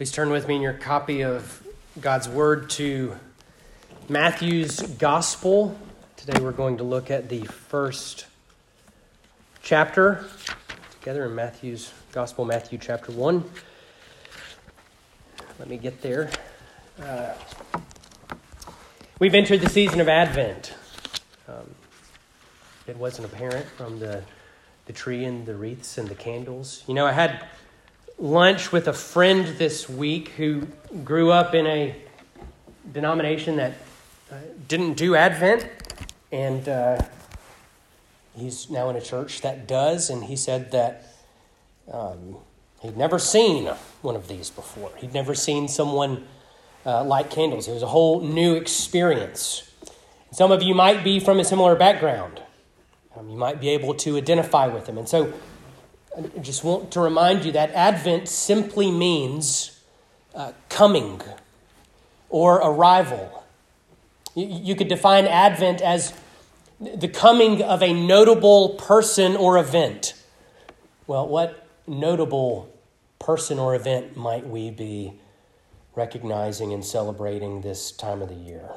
Please turn with me in your copy of God's Word to Matthew's Gospel. Today we're going to look at the first chapter together in Matthew's Gospel, Matthew chapter 1. Let me get there. Uh, we've entered the season of Advent. Um, it wasn't apparent from the, the tree and the wreaths and the candles. You know, I had lunch with a friend this week who grew up in a denomination that uh, didn't do Advent, and uh, he's now in a church that does. And he said that um, he'd never seen one of these before. He'd never seen someone uh, light candles. It was a whole new experience. Some of you might be from a similar background. Um, you might be able to identify with them, and so I just want to remind you that Advent simply means uh, coming or arrival. You, you could define Advent as the coming of a notable person or event. Well, what notable person or event might we be recognizing and celebrating this time of the year?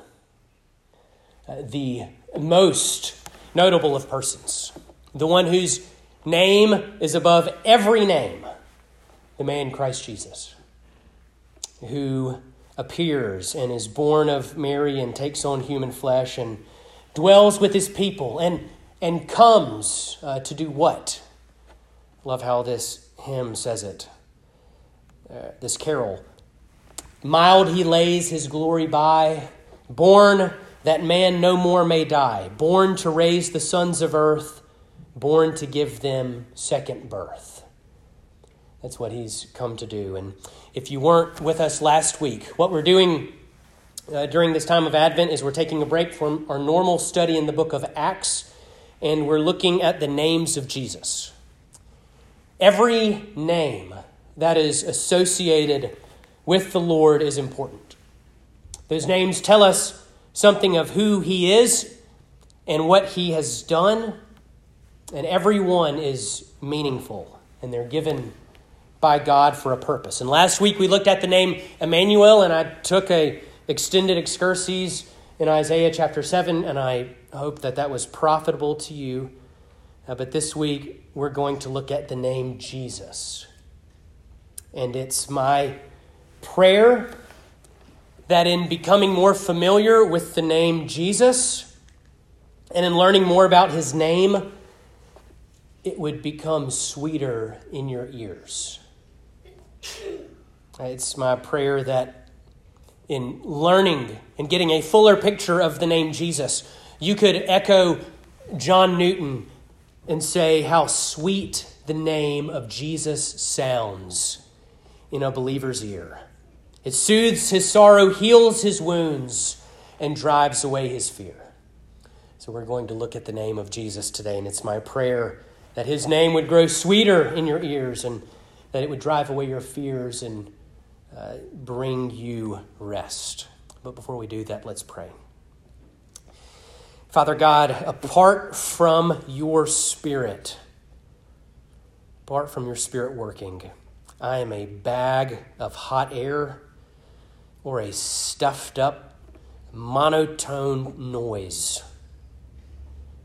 Uh, the most notable of persons, the one whose name is above every name, the man Christ Jesus, who appears and is born of Mary and takes on human flesh and dwells with his people and, and comes uh, to do what? Love how this hymn says it, uh, this carol. Mild he lays his glory by, born that man no more may die, born to raise the sons of earth born to give them second birth. That's what he's come to do. And if you weren't with us last week, what we're doing uh, during this time of Advent is we're taking a break from our normal study in the book of Acts, and we're looking at the names of Jesus. Every name that is associated with the Lord is important. Those names tell us something of who he is and what he has done and every one is meaningful, and they're given by God for a purpose. And last week we looked at the name Emmanuel, and I took a extended excursus in Isaiah chapter 7, and I hope that that was profitable to you. Uh, but this week we're going to look at the name Jesus. And it's my prayer that in becoming more familiar with the name Jesus and in learning more about his name, it would become sweeter in your ears. It's my prayer that in learning and getting a fuller picture of the name Jesus, you could echo John Newton and say how sweet the name of Jesus sounds in a believer's ear. It soothes his sorrow, heals his wounds, and drives away his fear. So, we're going to look at the name of Jesus today, and it's my prayer that his name would grow sweeter in your ears and that it would drive away your fears and uh, bring you rest. But before we do that, let's pray. Father God, apart from your spirit, apart from your spirit working, I am a bag of hot air or a stuffed up monotone noise.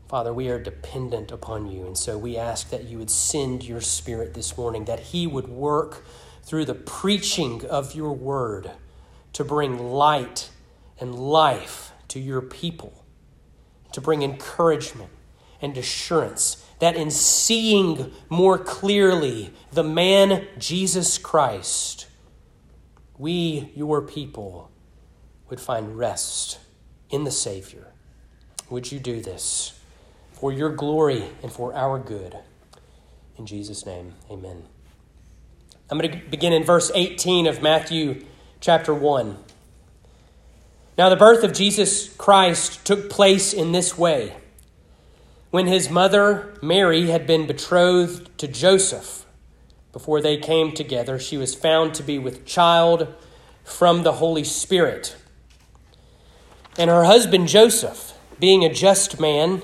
Father, we are dependent upon you. And so we ask that you would send your Spirit this morning, that He would work through the preaching of your word to bring light and life to your people, to bring encouragement and assurance that in seeing more clearly the man Jesus Christ, we, your people, would find rest in the Savior. Would you do this? For your glory and for our good. In Jesus' name, amen. I'm going to begin in verse 18 of Matthew chapter 1. Now, the birth of Jesus Christ took place in this way. When his mother, Mary, had been betrothed to Joseph, before they came together, she was found to be with child from the Holy Spirit. And her husband Joseph, being a just man,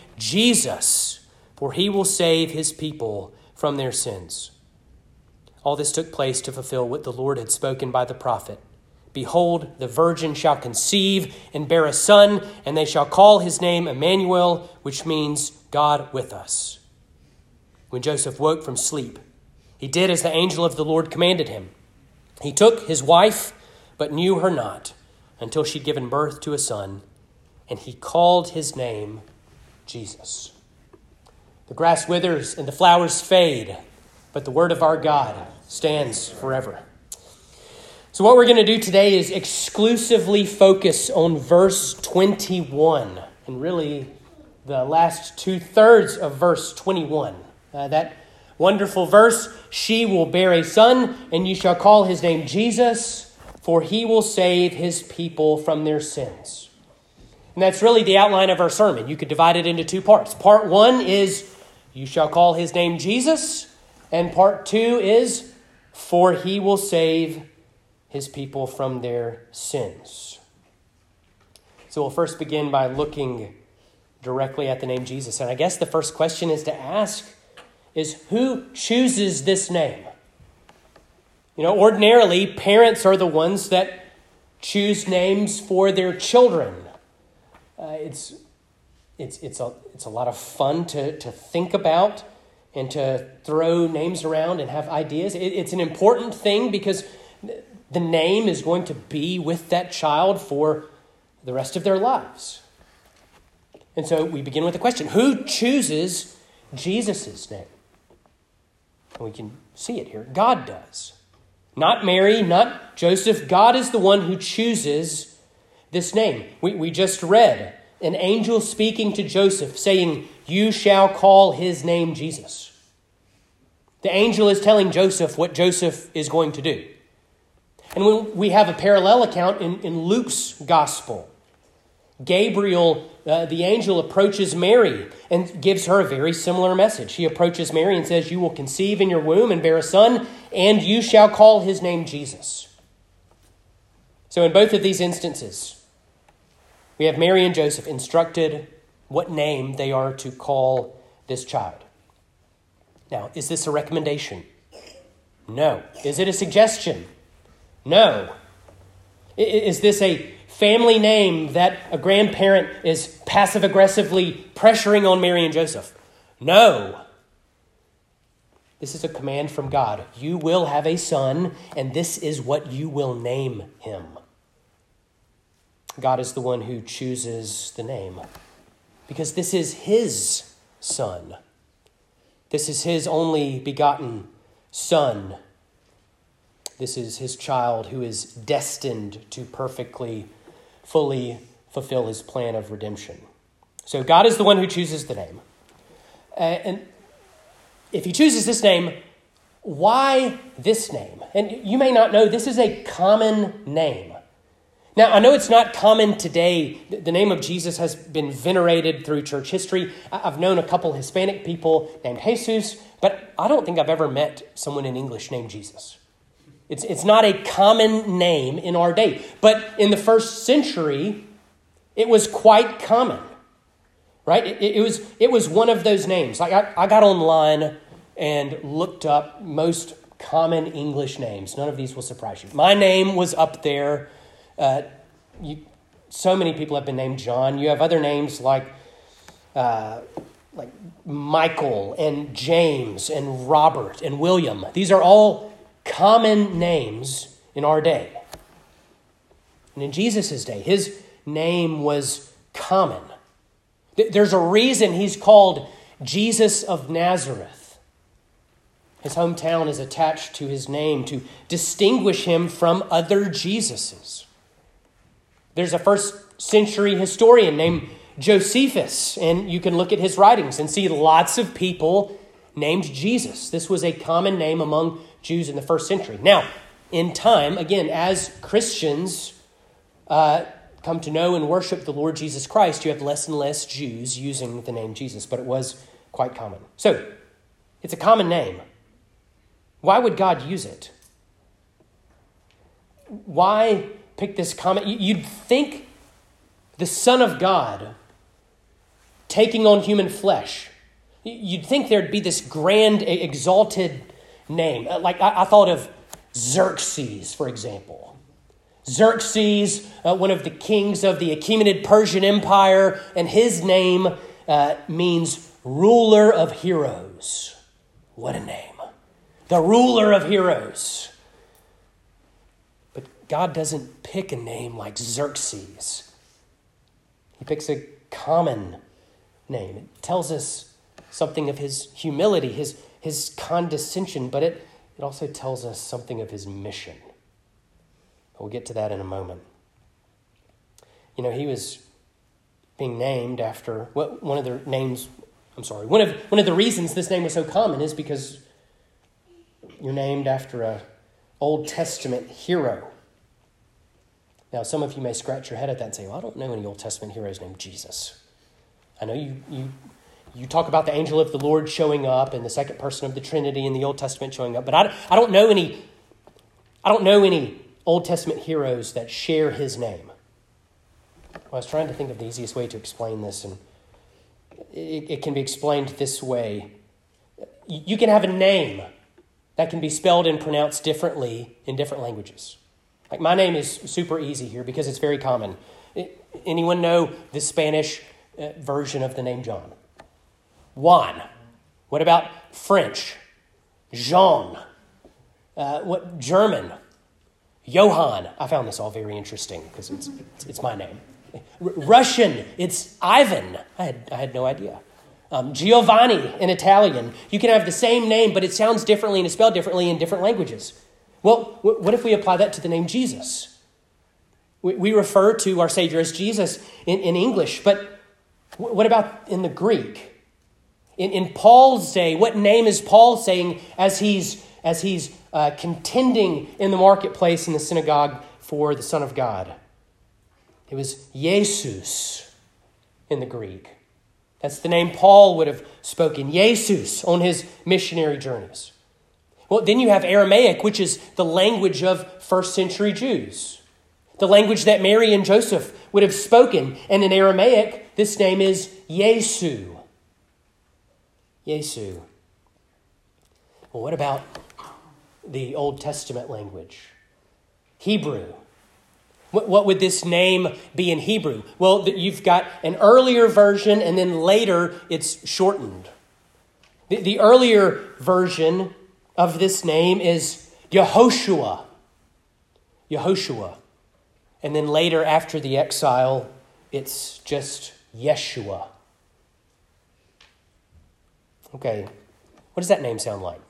Jesus, for he will save his people from their sins. All this took place to fulfill what the Lord had spoken by the prophet. Behold, the virgin shall conceive and bear a son, and they shall call his name Emmanuel, which means God with us. When Joseph woke from sleep, he did as the angel of the Lord commanded him. He took his wife, but knew her not until she'd given birth to a son, and he called his name Jesus. The grass withers and the flowers fade but the word of our God stands forever. So, what we're going to do today is exclusively focus on verse 21, and really the last two thirds of verse 21. Uh, that wonderful verse She will bear a son, and you shall call his name Jesus, for he will save his people from their sins. And that's really the outline of our sermon. You could divide it into two parts. Part one is, You shall call his name Jesus. And part two is, For he will save his people from their sins. So we'll first begin by looking directly at the name Jesus. And I guess the first question is to ask is who chooses this name? You know, ordinarily, parents are the ones that choose names for their children. Uh, it's, it's, it's, a, it's a lot of fun to, to think about and to throw names around and have ideas. It, it's an important thing because the name is going to be with that child for the rest of their lives. And so we begin with the question who chooses Jesus' name? And we can see it here. God does. Not Mary, not Joseph. God is the one who chooses this name. We, we just read an angel speaking to Joseph saying, You shall call his name Jesus. The angel is telling Joseph what Joseph is going to do. And we have a parallel account in, in Luke's gospel. Gabriel, uh, the angel, approaches Mary and gives her a very similar message. He approaches Mary and says, You will conceive in your womb and bear a son, and you shall call his name Jesus. So, in both of these instances, we have Mary and Joseph instructed what name they are to call this child. Now, is this a recommendation? No. Is it a suggestion? No. Is this a family name that a grandparent is passive aggressively pressuring on Mary and Joseph? No. This is a command from God. You will have a son, and this is what you will name him. God is the one who chooses the name because this is his son. This is his only begotten Son. This is his child who is destined to perfectly, fully fulfill his plan of redemption. So God is the one who chooses the name. And if he chooses this name, why this name? And you may not know, this is a common name. Now, I know it's not common today. The name of Jesus has been venerated through church history. I've known a couple Hispanic people named Jesus, but I don't think I've ever met someone in English named Jesus. It's, it's not a common name in our day. But in the first century, it was quite common, right? It, it was, it was one of those names. Like I, I got online and looked up most common English names. None of these will surprise you. My name was up there uh, you, so many people have been named John. You have other names like, uh, like Michael and James and Robert and William. These are all common names in our day. And in Jesus' day, his name was common. There's a reason he's called Jesus of Nazareth. His hometown is attached to his name to distinguish him from other Jesuses. There's a first century historian named Josephus, and you can look at his writings and see lots of people named Jesus. This was a common name among Jews in the first century. Now, in time, again, as Christians uh, come to know and worship the Lord Jesus Christ, you have less and less Jews using the name Jesus, but it was quite common. So, it's a common name. Why would God use it? Why pick this comment. You'd think the Son of God taking on human flesh. You'd think there'd be this grand, exalted name. Uh, like I, thought of Xerxes, for example. Xerxes, uh, one of the kings of the Achaemenid Persian Empire, and his name uh, means ruler of heroes. What a name! The ruler of heroes. God doesn't pick a name like Xerxes, He picks a common name. It tells us something of His humility, His, his condescension, but it, it also tells us something of His mission. We'll get to that in a moment. You know, he was being named after what one of the names I'm sorry, one of one of the reasons this name was so common is because you're named after a Old Testament hero. Now, some of you may scratch your head at that and say, well, I don't know any Old Testament heroes named Jesus. I know you, you, you talk about the angel of the Lord showing up and the second person of the Trinity in the Old Testament showing up, but I, I don't know any I don't know any Old Testament heroes that share his name. Well, I was trying to think of the easiest way to explain this, and it, it can be explained this way. You can have a name that can be spelled and pronounced differently in different languages. Like my name is super easy here because it's very common. Anyone know the Spanish uh, version of the name John? Juan. What about French? Jean. Uh, what German? Johann. I found this all very interesting because it's, it's my name. R- Russian, it's Ivan. I had, I had no idea. Um, Giovanni in Italian. You can have the same name, but it sounds differently and is spelled differently in different languages. Well, what if we apply that to the name Jesus? We, refer to our Savior as Jesus in, in English, but what about in the Greek? In, in Paul's day, what name is Paul saying as he's, as he's uh, contending in the marketplace in the synagogue for the Son of God. It was Jesus in the Greek. That's the name Paul would have spoken, Jesus, on his missionary journeys. Well, then you have Aramaic, which is the language of first century Jews, the language that Mary and Joseph would have spoken. And in Aramaic, this name is Yesu. Yesu. Well, what about the Old Testament language. Hebrew. What, would this name be in Hebrew? Well, you've got an earlier version, and then later it's shortened. The earlier version of this name is Yehoshua. Yehoshua. And then later, after the exile, it's just Yeshua. Okay, what does that name sound like?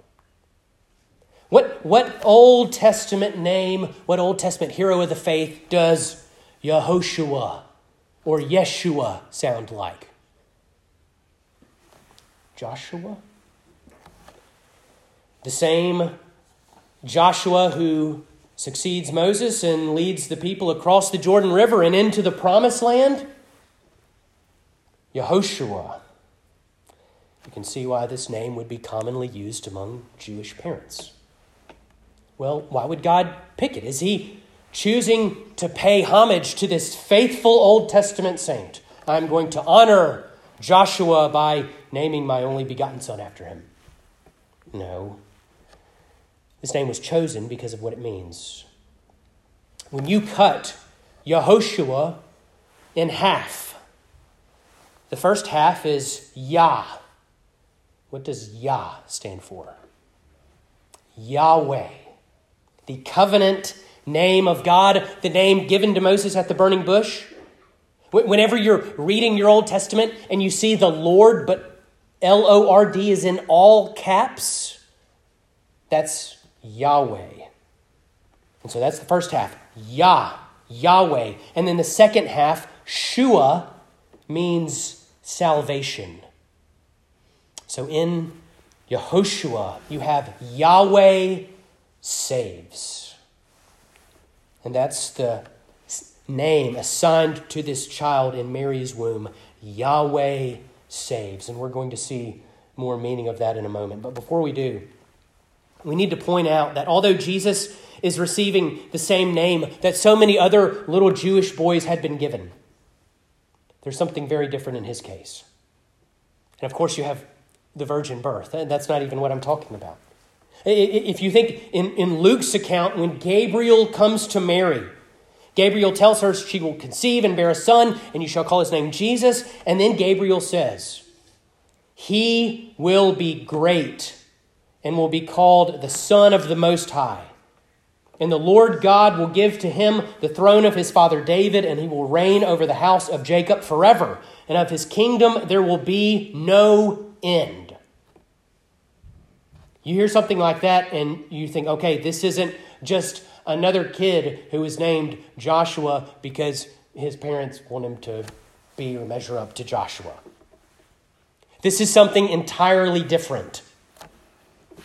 What, what Old Testament name, what Old Testament hero of the faith does Yehoshua or Yeshua sound like? Joshua? The same Joshua who succeeds Moses and leads the people across the Jordan River and into the promised land? Yehoshua. You can see why this name would be commonly used among Jewish parents. Well, why would God pick it? Is he choosing to pay homage to this faithful Old Testament saint? I'm going to honor Joshua by naming my only begotten son after him. No. This name was chosen because of what it means. When you cut Yehoshua in half, the first half is Yah. What does Yah stand for? Yahweh the covenant name of God, the name given to Moses at the burning bush. Whenever you're reading your Old Testament and you see the Lord, but L O R D is in all caps, that's Yahweh. And so that's the first half Yah, Yahweh. And then the second half, Shua, means salvation. So in Yehoshua, you have Yahweh saves. And that's the name assigned to this child in Mary's womb Yahweh saves. And we're going to see more meaning of that in a moment. But before we do, we need to point out that although Jesus is receiving the same name that so many other little Jewish boys had been given, there's something very different in his case. And of course, you have the virgin birth. And that's not even what I'm talking about. If you think in, in Luke's account, when Gabriel comes to Mary, Gabriel tells her she will conceive and bear a son, and you shall call his name Jesus. And then Gabriel says, He will be great and will be called the Son of the Most High. And the Lord God will give to him the throne of his father David, and he will reign over the house of Jacob forever. And of his kingdom there will be no end. You hear something like that, and you think, okay, this isn't just another kid who is named Joshua because his parents want him to be or measure up to Joshua. This is something entirely different.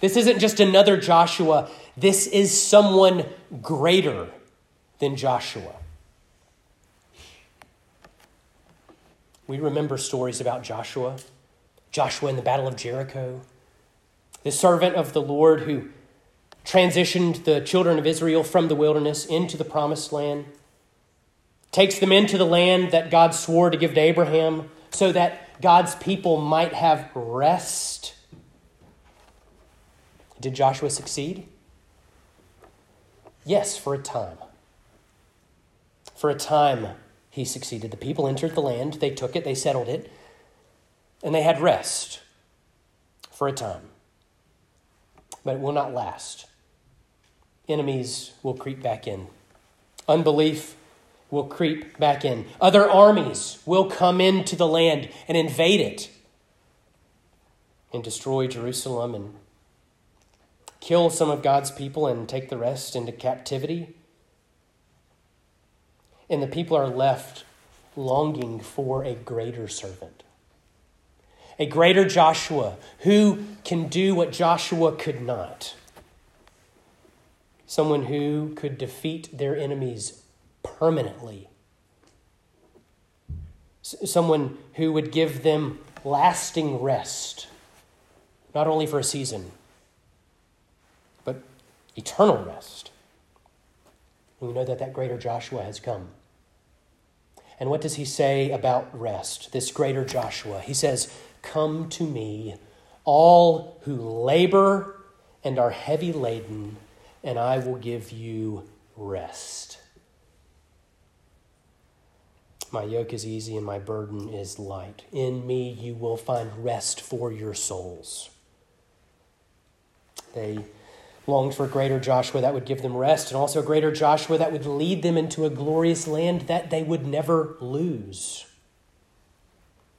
This isn't just another Joshua, this is someone greater than Joshua. We remember stories about Joshua, Joshua in the Battle of Jericho, the servant of the Lord who transitioned the children of Israel from the wilderness into the promised land, takes them into the land that God swore to give to Abraham so that God's people might have rest. Did Joshua succeed? Yes, for a time. For a time, he succeeded. The people entered the land, they took it, they settled it, and they had rest for a time. But it will not last enemies will creep back in. Unbelief will creep back in. Other armies will come into the land and invade it and destroy Jerusalem and kill some of God's people and take the rest into captivity. And the people are left longing for a greater servant, a greater Joshua who can do what Joshua could not. Someone who could defeat their enemies permanently, someone who would give them lasting rest, not only for a season, eternal rest. And we know that that greater Joshua has come. And what does he say about rest, this greater Joshua? He says, Come to me, all who labor and are heavy laden and I will give you rest. My yoke is easy and my burden is light. In me you will find rest for your souls. They longed for greater Joshua that would give them rest, and also a greater Joshua that would lead them into a glorious land that they would never lose.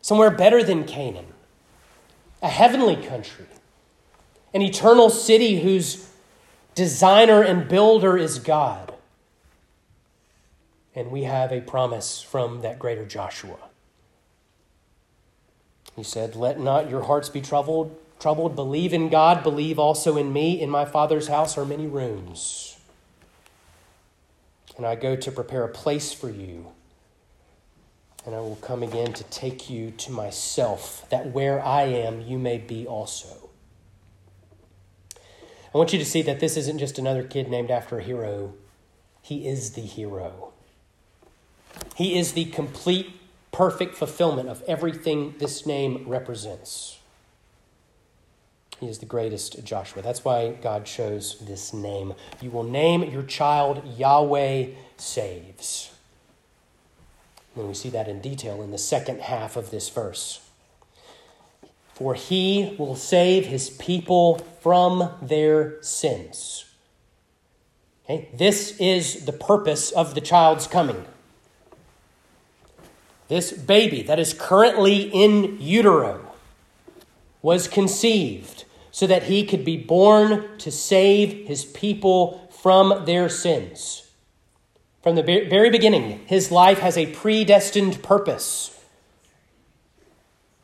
Somewhere better than Canaan, a heavenly country, an eternal city whose designer and builder is God. And we have a promise from that greater Joshua. He said, Let not your hearts be troubled. Troubled, believe in God, believe also in me. In my Father's house are many rooms. And I go to prepare a place for you. And I will come again to take you to myself, that where I am, you may be also. I want you to see that this isn't just another kid named after a hero, he is the hero. He is the complete, perfect fulfillment of everything this name represents. He is the greatest Joshua. That's why God chose this name. You will name your child Yahweh Saves. And we see that in detail in the second half of this verse for he will save his people from their sins. Okay? This is the purpose of the child's coming. This baby that is currently in utero was conceived so that he could be born to save his people from their sins. From the very beginning, his life has a predestined purpose.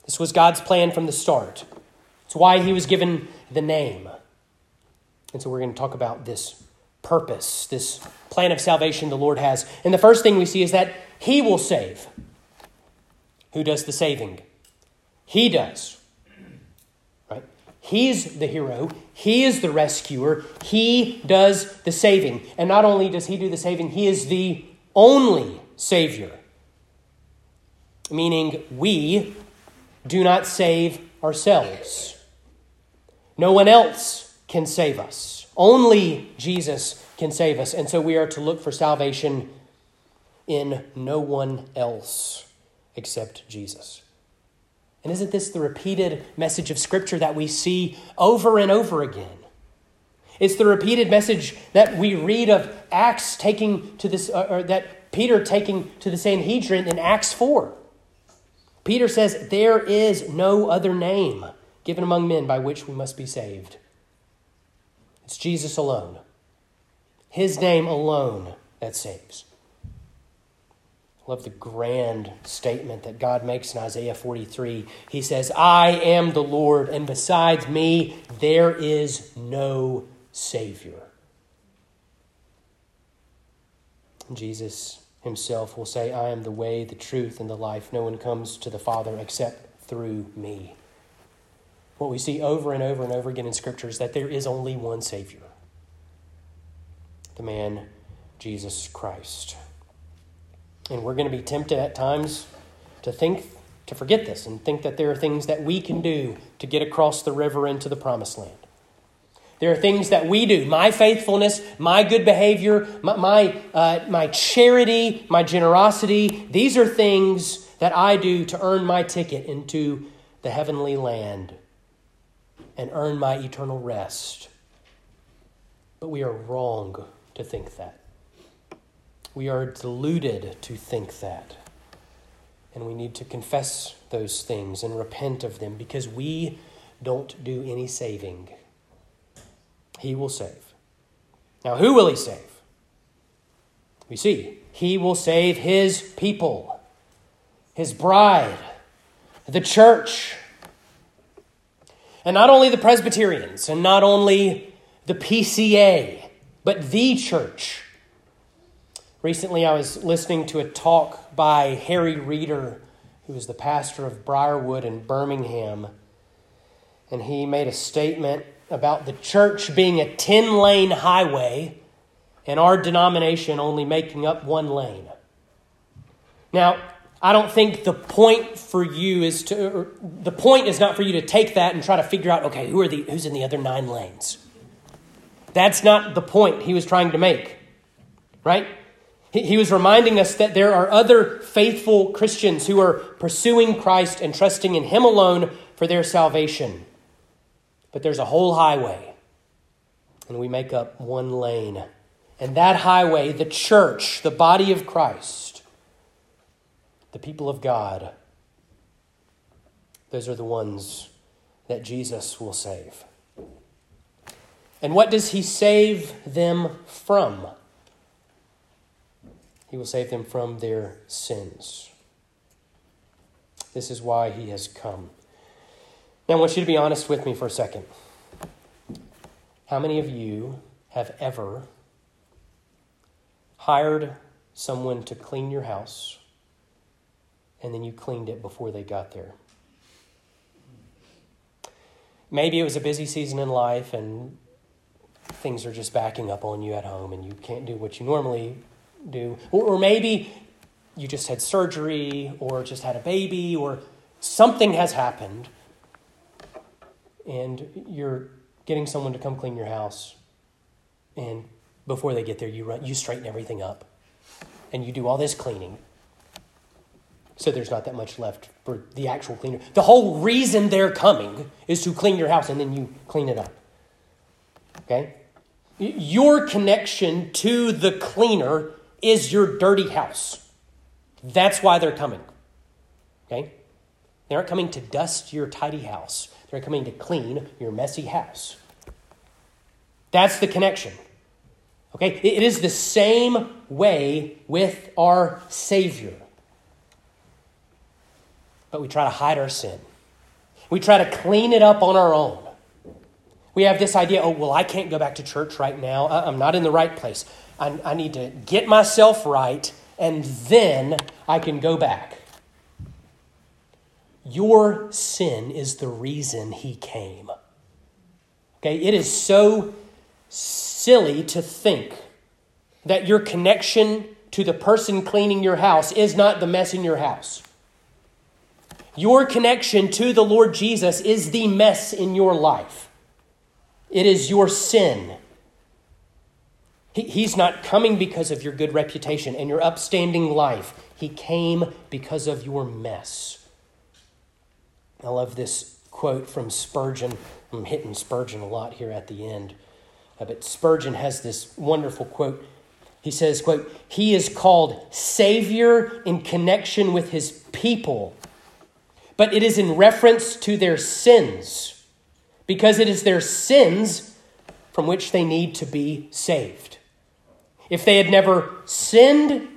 This was God's plan from the start. It's why he was given the name. And so we're going to talk about this purpose, this plan of salvation the Lord has. And the first thing we see is that He will save. Who does the saving? He does. He's the hero. He is the rescuer. He does the saving. And not only does He do the saving, He is the only Savior. Meaning, we do not save ourselves. No one else can save us. Only Jesus can save us. And so we are to look for salvation in no one else except Jesus. And isn't this the repeated message of Scripture that we see over and over again? It's the repeated message that we read of Acts taking to this, uh, or that Peter taking to the Sanhedrin in Acts 4. Peter says, There is no other name given among men by which we must be saved. It's Jesus alone, His name alone that saves. Love the grand statement that God makes in Isaiah 43. He says, I am the Lord, and besides me, there is no Savior. Jesus himself will say, I am the way, the truth, and the life. No one comes to the Father except through me. What we see over and over and over again in Scripture is that there is only one Savior the man, Jesus Christ. And we're going to be tempted at times to think, to forget this, and think that there are things that we can do to get across the river into the promised land. There are things that we do. My faithfulness, my good behavior, my, my, uh, my charity, my generosity, these are things that I do to earn my ticket into the heavenly land and earn my eternal rest. But we are wrong to think that. We are deluded to think that. And we need to confess those things and repent of them because we don't do any saving he will save. Now, who will he save? We see, he will save his people, his bride, the church. And not only the Presbyterians, and not only the PCA, but the church. Recently, I was listening to a talk by Harry Reeder, who is the pastor of Briarwood in Birmingham. And he made a statement about the church being a 10 lane highway and our denomination only making up one lane. Now, I don't think the point for you is to, the point is not for you to take that and try to figure out, okay, who are the, who's in the other nine lanes? That's not the point he was trying to make, right? He, he was reminding us that there are other faithful Christians who are pursuing Christ and trusting in Him alone for their salvation but there's a whole highway, and we make up one lane. And that highway, the church, the body of Christ, the people of God, those are the ones that Jesus will save. And what does he save them from? He will save them from their sins. This is why he has come. Now, I want you to be honest with me for a second. How many of you have ever hired someone to clean your house and then you cleaned it before they got there? Maybe it was a busy season in life and things are just backing up on you at home and you can't do what you normally do. Or, or maybe you just had surgery or just had a baby or something has happened and you're getting someone to come clean your house, and before they get there, you run, you straighten everything up, and you do all this cleaning. So there's not that much left for the actual cleaner. The whole reason they're coming is to clean your house, and then you clean it up. Okay? Your connection to the cleaner is your dirty house. That's why they're coming. Okay? They aren't coming to dust your tidy house. They're coming to clean your messy house. That's the connection. Okay? It is the same way with our Savior. But we try to hide our sin. We try to clean it up on our own. We have this idea oh, well, I can't go back to church right now. Uh-uh, I'm not in the right place. I, I need to get myself right, and then I can go back. Your sin is the reason he came. Okay, it is so silly to think that your connection to the person cleaning your house is not the mess in your house. Your connection to the Lord Jesus is the mess in your life. It is your sin. He, he's not coming because of your good reputation and your upstanding life. He came because of your mess. I love this quote from Spurgeon. I'm hitting Spurgeon a lot here at the end. Uh, but Spurgeon has this wonderful quote. He says, quote, He is called Savior in connection with his people, but it is in reference to their sins, because it is their sins from which they need to be saved. If they had never sinned,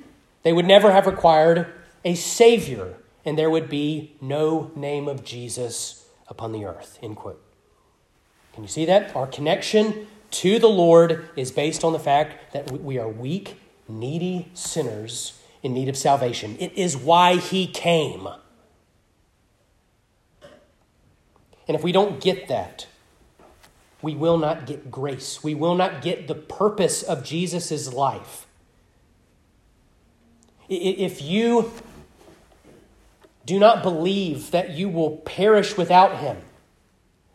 they would never have required a Savior, and there would be no name of Jesus upon the earth. End quote. Can you see that? Our connection to the Lord is based on the fact that we are weak, needy sinners in need of salvation. It is why He came. And if we don't get that, we will not get grace. We will not get the purpose of Jesus' life. If you do not believe that you will perish without him,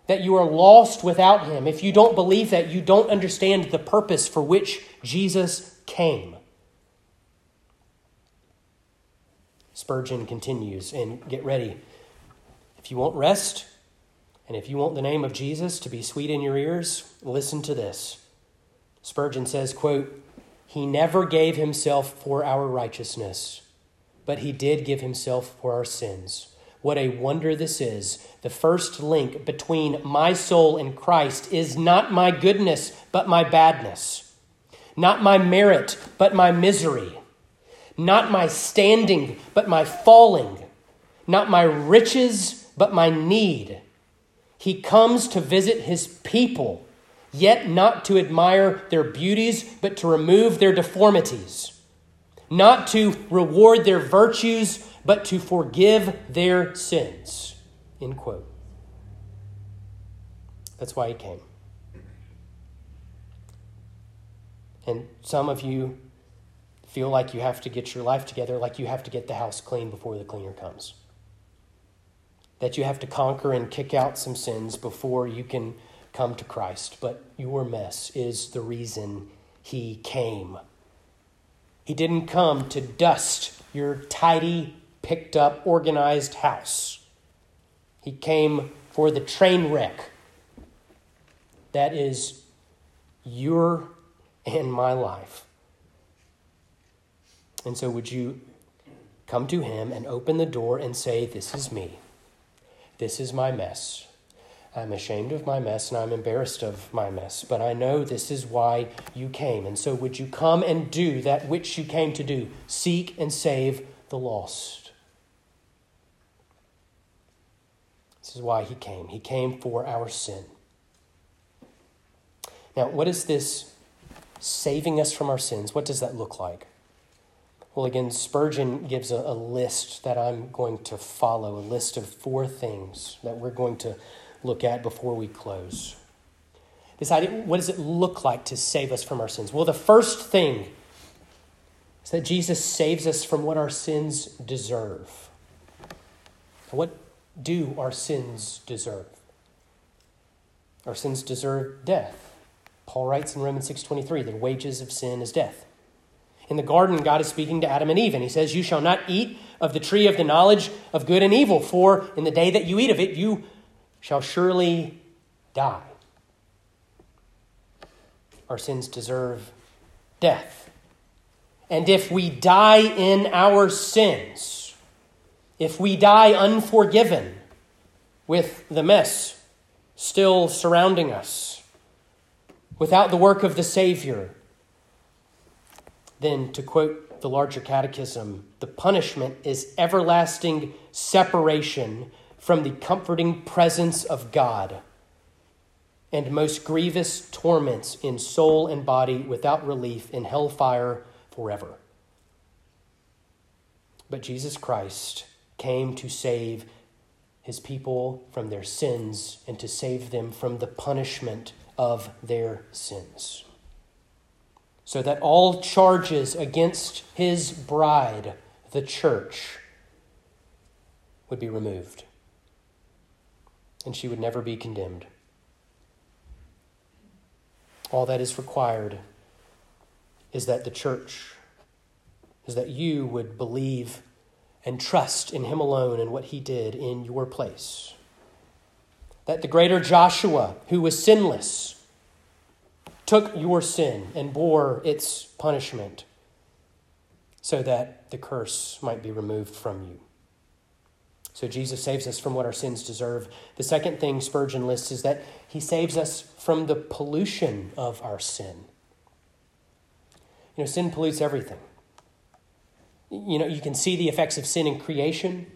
that you are lost without him, if you don't believe that, you don't understand the purpose for which Jesus came. Spurgeon continues, and get ready. If you want rest, and if you want the name of Jesus to be sweet in your ears, listen to this. Spurgeon says, quote, He never gave himself for our righteousness, but he did give himself for our sins. What a wonder this is. The first link between my soul and Christ is not my goodness, but my badness. Not my merit, but my misery. Not my standing, but my falling. Not my riches, but my need he comes to visit his people, yet not to admire their beauties, but to remove their deformities, not to reward their virtues, but to forgive their sins. End quote. That's why he came. And some of you feel like you have to get your life together, like you have to get the house clean before the cleaner comes that you have to conquer and kick out some sins before you can come to Christ. But your mess is the reason he came. He didn't come to dust your tidy, picked up, organized house. He came for the train wreck that is your and my life. And so, would you come to him and open the door and say, This is me? This is my mess. I'm ashamed of my mess and I'm embarrassed of my mess, but I know this is why you came. And so, would you come and do that which you came to do? Seek and save the lost. This is why he came. He came for our sin. Now, what is this saving us from our sins? What does that look like? Well, again, Spurgeon gives a, a, list that I'm going to follow, a list of four things that we're going to look at before we close. This idea, what does it look like to save us from our sins? Well, the first thing is that Jesus saves us from what our sins deserve. What do our sins deserve? Our sins deserve death. Paul writes in Romans 6:23, the wages of sin is death. In the garden, God is speaking to Adam and Eve, and he says, You shall not eat of the tree of the knowledge of good and evil, for in the day that you eat of it, you shall surely die. Our sins deserve death. And if we die in our sins, if we die unforgiven with the mess still surrounding us, without the work of the Savior, then, to quote the larger catechism, the punishment is everlasting separation from the comforting presence of God. and most grievous torments in soul and body without relief in hellfire forever. But Jesus Christ came to save his people from their sins and to save them from the punishment of their sins. So that all charges against his bride, the church, would be removed and she would never be condemned. All that is required is that the church, is that you would believe and trust in Him alone and what He did in your place. That the greater Joshua, who was sinless, took your sin and bore its punishment so that the curse might be removed from you. So Jesus saves us from what our sins deserve. The second thing Spurgeon lists is that he saves us from the pollution of our sin. You know, sin pollutes everything. You know, you can see the effects of sin in creation.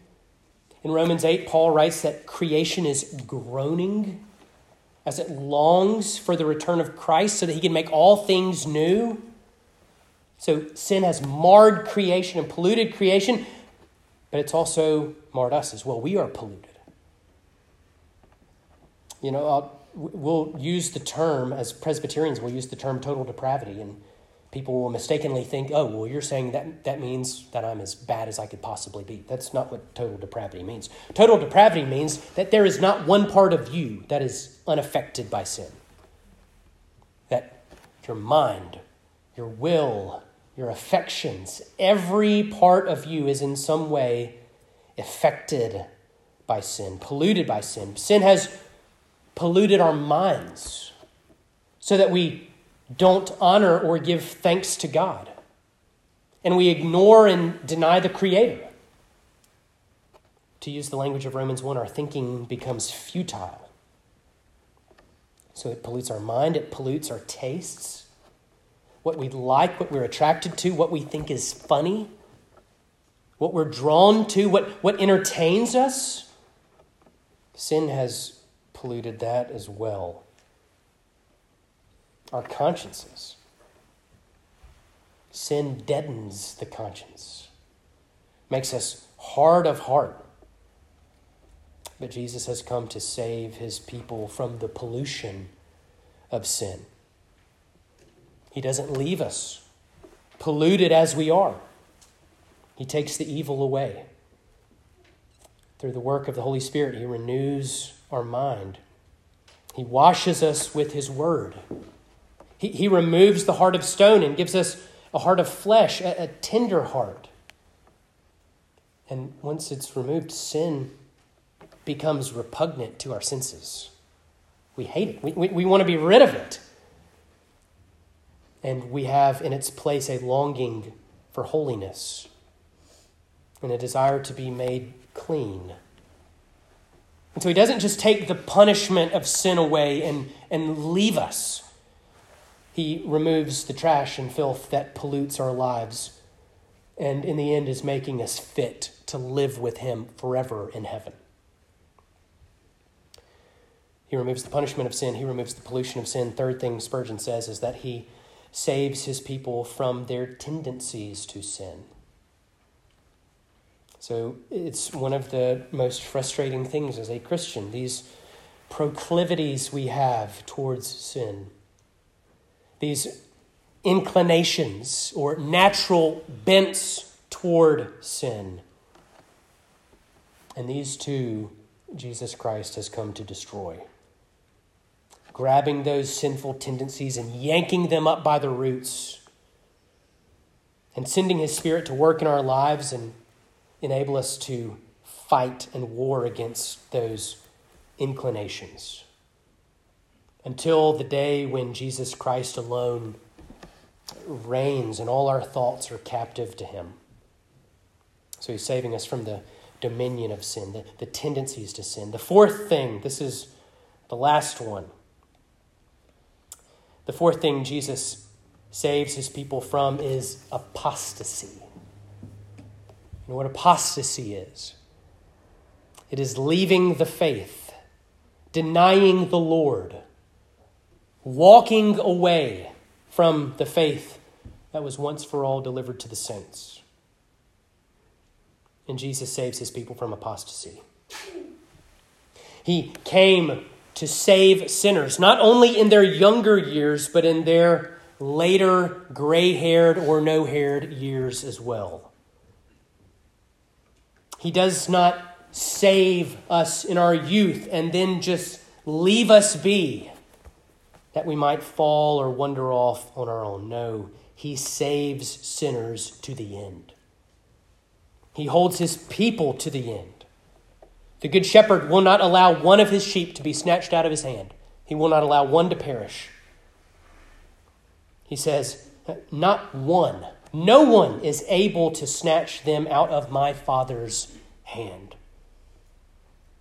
In Romans 8, Paul writes that creation is groaning as it longs for the return of Christ so that he can make all things new. So sin has marred creation and polluted creation, but it's also marred us as well. We are polluted. You know, uh, I'll, we'll use the term, as Presbyterians, we'll use the term total depravity, and people will mistakenly think, oh, well, you're saying that that means that I'm as bad as I could possibly be. That's not what total depravity means. Total depravity means that there is not one part of you that is unaffected by sin. That your mind, your will, your affections, every part of you is in some way affected by sin, polluted by sin. Sin has polluted our minds so that we don't honor or give thanks to God. And we ignore and deny the Creator. To use the language of Romans 1, our thinking becomes futile. So it pollutes our mind, it pollutes our tastes, what we like, what we're attracted to, what we think is funny, what we're drawn to, what, what entertains us. Sin has polluted that as well. Our consciences. Sin deadens the conscience, makes us hard of heart. But Jesus has come to save his people from the pollution of sin. He doesn't leave us polluted as we are. He takes the evil away. Through the work of the Holy Spirit, He renews our mind. He washes us with His Word. He, he removes the heart of stone and gives us a heart of flesh, a, a tender heart. And once it's removed, sin becomes repugnant to our senses. We hate it. We, we, we want to be rid of it. And we have in its place a longing for holiness and a desire to be made clean. And so he doesn't just take the punishment of sin away and, and leave us. He removes the trash and filth that pollutes our lives, and in the end is making us fit to live with him forever in heaven. He removes the punishment of sin, he removes the pollution of sin. Third thing Spurgeon says is that he saves his people from their tendencies to sin. So it's one of the most frustrating things as a Christian, these proclivities we have towards sin, these inclinations or natural bents toward sin. And these two, Jesus Christ has come to destroy. Grabbing those sinful tendencies and yanking them up by the roots, and sending His Spirit to work in our lives and enable us to fight and war against those inclinations until the day when Jesus Christ alone reigns and all our thoughts are captive to him. So he's saving us from the dominion of sin, the, the tendencies to sin. The fourth thing, this is the last one. The fourth thing Jesus saves his people from is apostasy. You know what apostasy is? It is leaving the faith, denying the Lord, walking away from the faith that was once for all delivered to the saints. And Jesus saves his people from apostasy. He came to save sinners, not only in their younger years, but in their later gray haired or no haired years as well. He does not save us in our youth and then just leave us be that we might fall or wander off on our own. No, he saves sinners to the end. He holds his people to the end. The Good Shepherd will not allow one of his sheep to be snatched out of his hand, he will not allow one to perish. He says, Not one, no one is able to snatch them out of my Father's hand.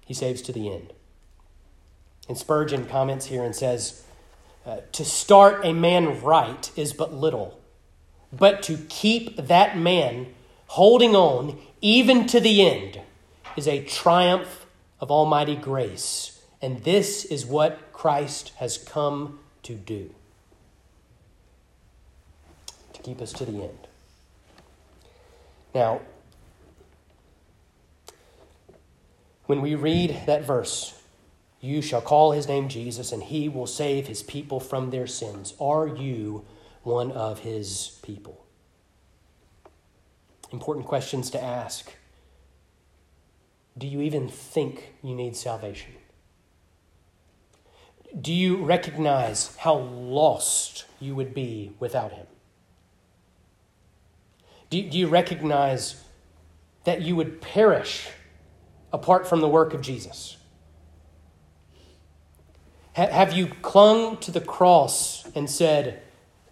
He saves to the end. And Spurgeon comments here and says, uh, To start a man right is but little but to keep that man holding on even to the end is a triumph of almighty grace. And this is what Christ has come to do to keep us to the end. Now, when we read that verse, you shall call his name Jesus, and he will save his people from their sins. Are you one of his people. Important questions to ask. Do you even think you need salvation? Do you recognize how lost you would be without him? Do, do you recognize that you would perish apart from the work of Jesus? have you clung to the cross and said,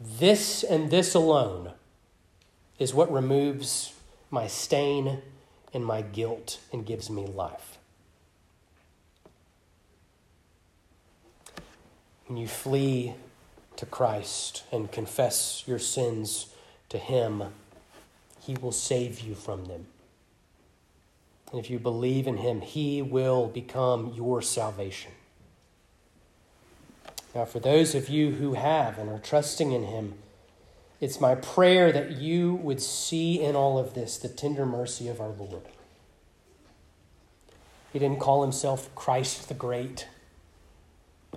this and this alone is what removes my stain and my guilt and gives me life. When you flee to Christ and confess your sins to Him, He will save you from them. And if you believe in Him, He will become your salvation. Now, for those of you who have and are trusting in Him, it's my prayer that you would see in all of this the tender mercy of our Lord. He didn't call himself Christ the Great,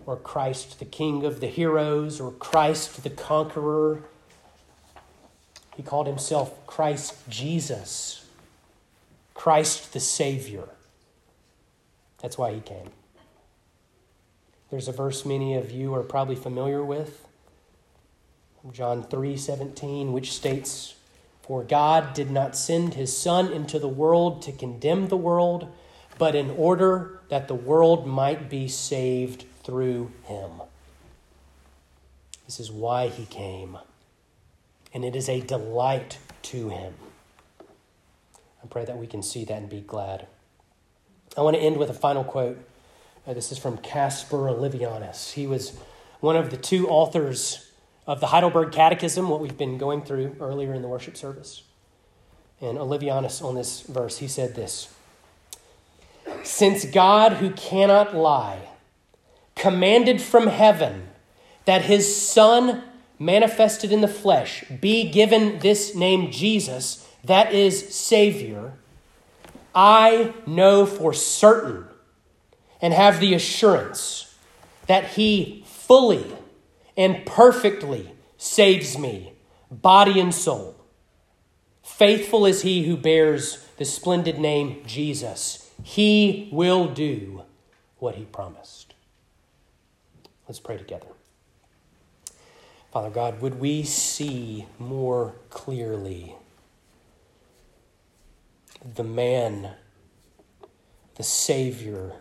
or Christ the King of the heroes, or Christ the Conqueror. He called himself Christ Jesus, Christ the Savior. That's why he came. There's a verse many of you are probably familiar with. John 3:17 which states for God did not send his son into the world to condemn the world but in order that the world might be saved through him. This is why he came. And it is a delight to him. I pray that we can see that and be glad. I want to end with a final quote uh, this is from Caspar Olevianus. He was one of the two authors of the Heidelberg Catechism, what we've been going through earlier in the worship service. And Olevianus on this verse, he said this Since God, who cannot lie, commanded from heaven that his Son, manifested in the flesh, be given this name Jesus, that is Savior, I know for certain and have the assurance that He fully and perfectly saves me, body and soul. Faithful is He who bears the splendid name Jesus. He will do what He promised. Let's pray together. Father God, would we see more clearly the man, the Savior,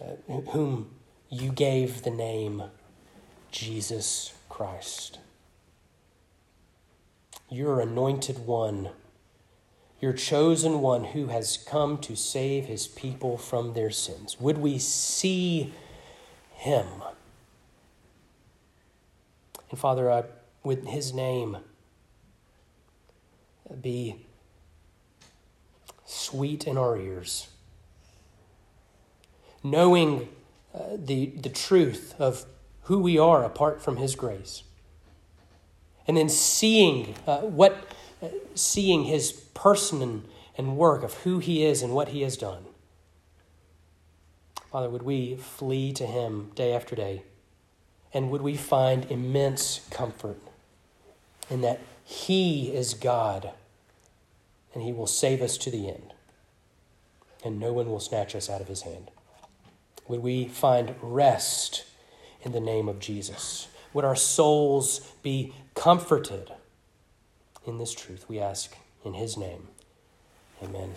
uh, whom you gave the name Jesus Christ. Your anointed one, your chosen one who has come to save his people from their sins. Would we see him? And Father, I, with his name, be sweet in our ears knowing uh, the, the truth of who we are apart from His grace. And then seeing uh, what, uh, seeing His person and, and work of who He is and what He has done. Father, would we flee to Him day after day? And would we find immense comfort in that He is God and He will save us to the end, and no one will snatch us out of His hand? Would we find rest in the name of Jesus? Would our souls be comforted in this truth? We ask in His name. Amen.